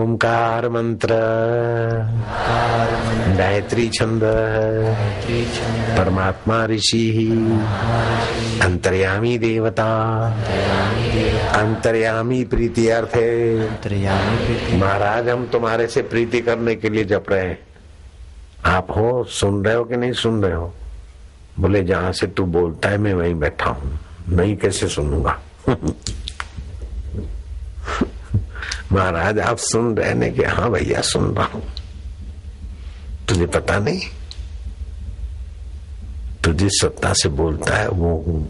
ओमकार मंत्र। गायत्री छंद। परमात्मा ऋषि। अंतर्यामी देवता। अंतर्यामी प्रीति अर्थ। है महाराज, हम तुम्हारे से प्रीति करने के लिए जप रहे हैं। आप हो, सुन रहे हो कि नहीं सुन रहे हो? बोले, जहाँ से तू बोलता है, मैं वहीं बैठा हूँ। नहीं, कैसे सुनूँगा? महाराज, आप सुन रहे ने कि हाँ भैया, सुन रहा हूँ। तुझे पता नहीं? तू जिस सत्ता से बोलता है, वो हूँ।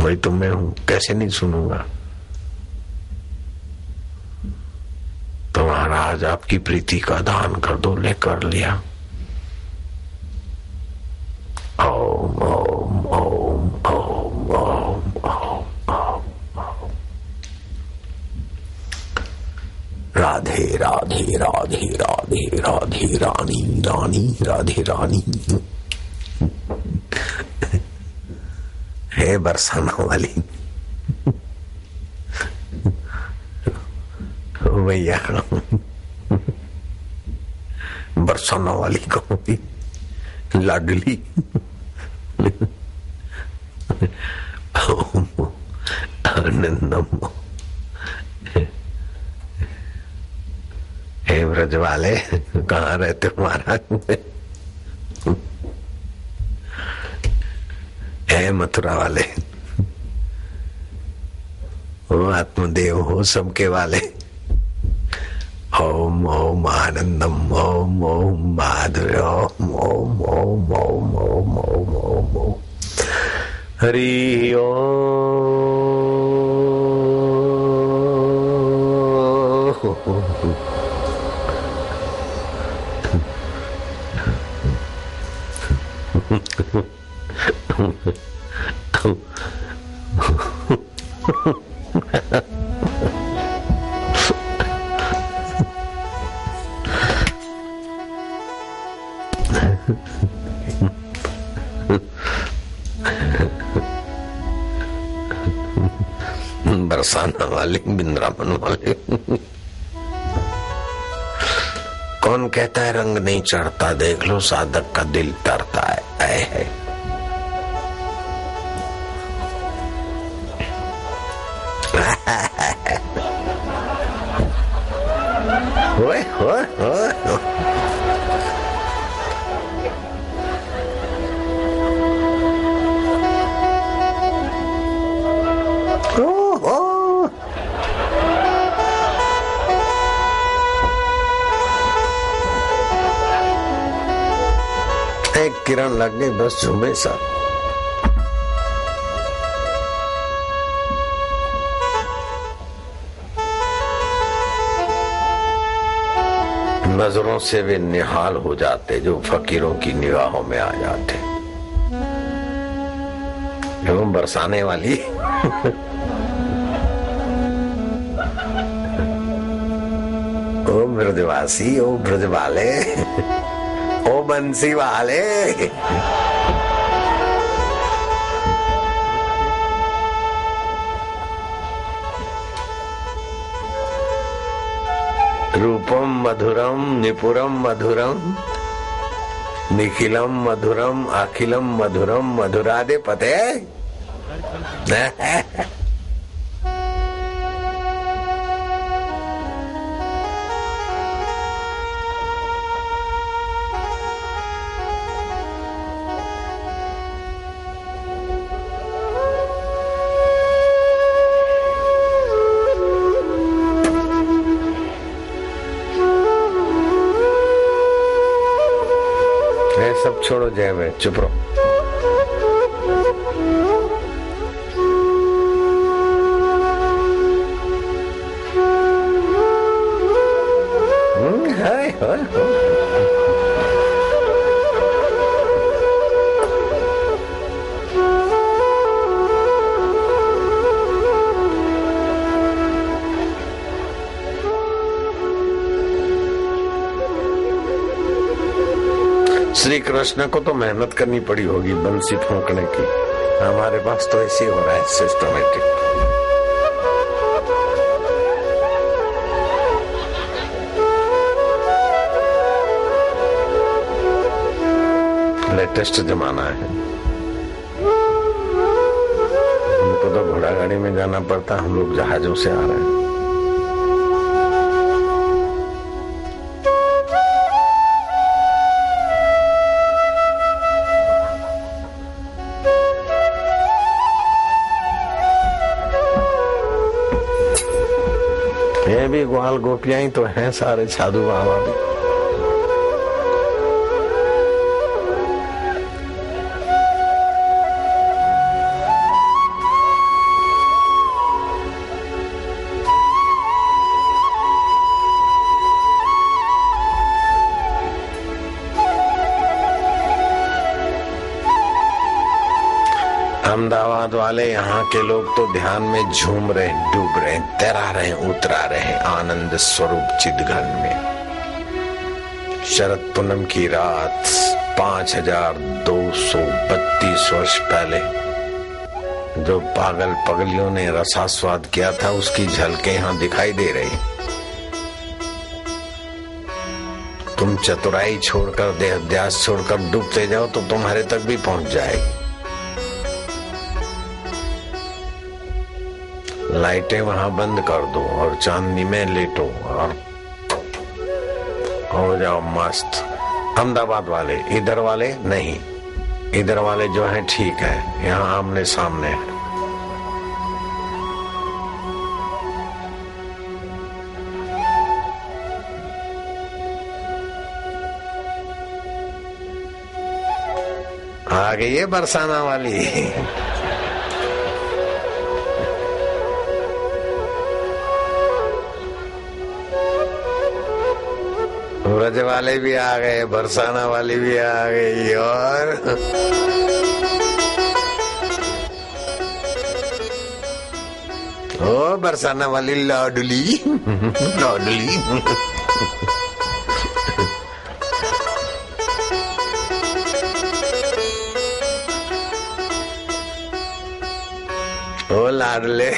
वही तो मैं हूँ। कैसे नहीं सुनूँगा? तो महाराज, आपकी प्रीति का दान कर दो, ले कर लिया। ओम ओम ओम ओम ओम राधे राधे राधे राधे राधे, रानी रानी, राधे, रानी। है बरसाना वाली भैया बरसाना वाली कहूँगी लाडली आनंदम। हे ब्रज वाले। कहाँ रहते हो महाराज? हे मथुरा वाले। हो आत्मदेव, हो सबके वाले। ओम ओम आनंदम, ओम ओम माधुर्य ओम ओम ओम ओम ओम ओम ओम ओम। हरि ओम। बरसाना वाले बिंद्रावन वाले। कौन कहता है, रंग नहीं चढ़ता, देख लो, साधक का दिल तरता। 哎，哈哈哈！喂喂喂！लग गई बस झूमे सा नज़रों से वे निहाल हो जाते जो फकीरों की निगाहों में आ जाते। एवं बरसाने वाली। ओ ब्रजवासी ओ ब्रज वाले ओ बंसी वाले रूपम मधुरम निपुरम मधुरम निखिलम मधुरम अखिलम मधुरम मधुरादे पते है सब छोड़ो जय में चुप रहो। श्री कृष्ण को तो मेहनत करनी पड़ी होगी बंसी फूकने की। हमारे पास तो ऐसे हो रहा है सिस्टमेटिक लेटेस्ट जमाना है। हमको तो घोड़ा गाड़ी में जाना पड़ता, हम लोग जहाजों से आ रहे हैं। भी ग्वाल गोपियाँ ही तो हैं सारे साधु बाबा भी अहमदाबाद वाले, यहाँ के लोग तो ध्यान में झूम रहे, डूब रहे, तैरा रहे, उतरा रहे, आनंद स्वरूप चिदघन में। शरद पूनम की रात पाँच हज़ार दो सौ बत्तीस वर्ष पहले, जो पागल पगलियों ने रसास्वाद किया था, उसकी झलके यहाँ दिखाई दे रही। तुम चतुराई छोड़कर देहध्यास छोड़कर डूबते जाओ तो तुम्हारे तक भी पहुँच जाएगी। लाइटें वहाँ बंद कर दो और चांदनी में लेटो और हो जाओ मस्त। अहमदाबाद वाले, इधर वाले नहीं। इधर वाले जो हैं ठीक है, यहाँ आमने सामने है। आ गई है बरसाना वाली। ब्रज वाले भी आ गए, बरसाना वाली भी आ गई और। ओ, बरसाना वाली लाडली लाडली। ओ, लाडले।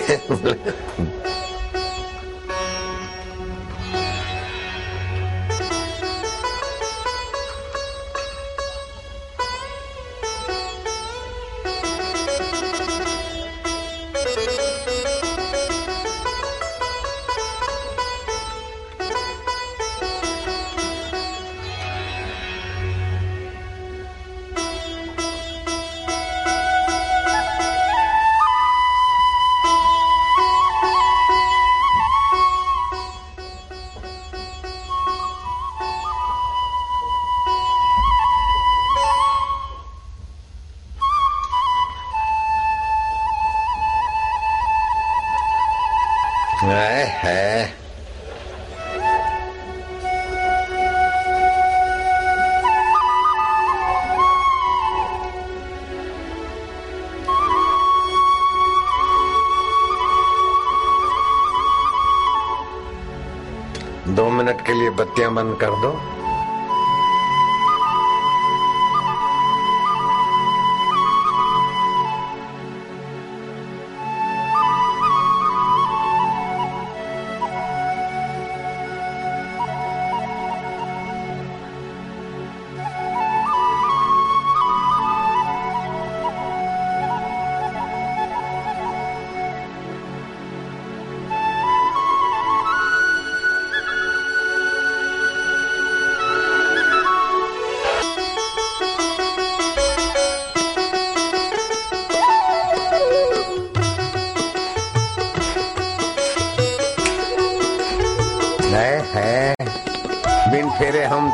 मिनट के लिए बत्तियाँ बंद कर दो।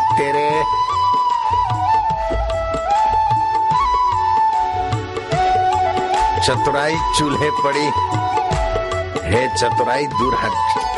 तेरे। चतुराई चूल्हे पड़ी। हे चतुराई दूर हट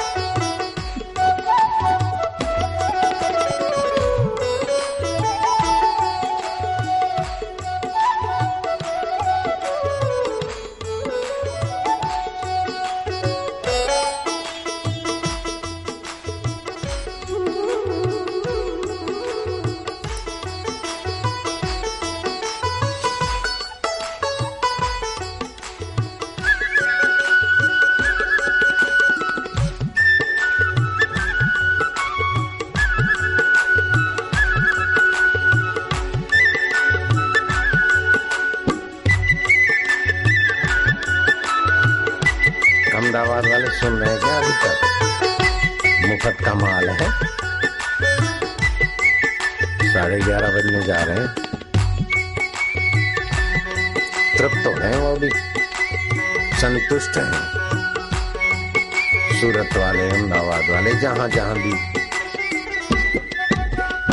सुन रहे थे अभी तक। मुफ़्त का माल है। साढ़े ग्यारह बजने जा रहे हैं। तृप्त तो है वो भी संतुष्ट हैं। सूरत वाले, अहमदाबाद वाले जहाँ जहाँ भी।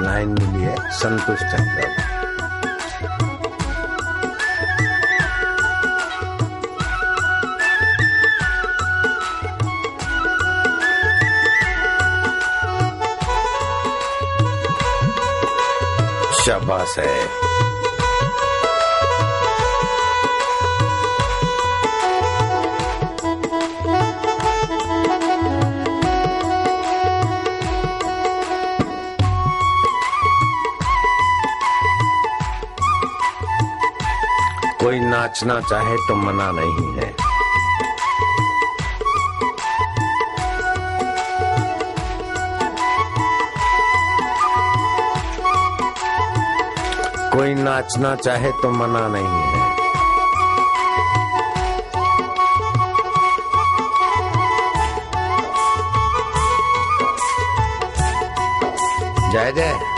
लाइन मिली है, संतुष्ट है शाबाश है। कोई नाचना चाहे तो मना नहीं है। कोई नाचना चाहे तो मना नहीं है। जय जय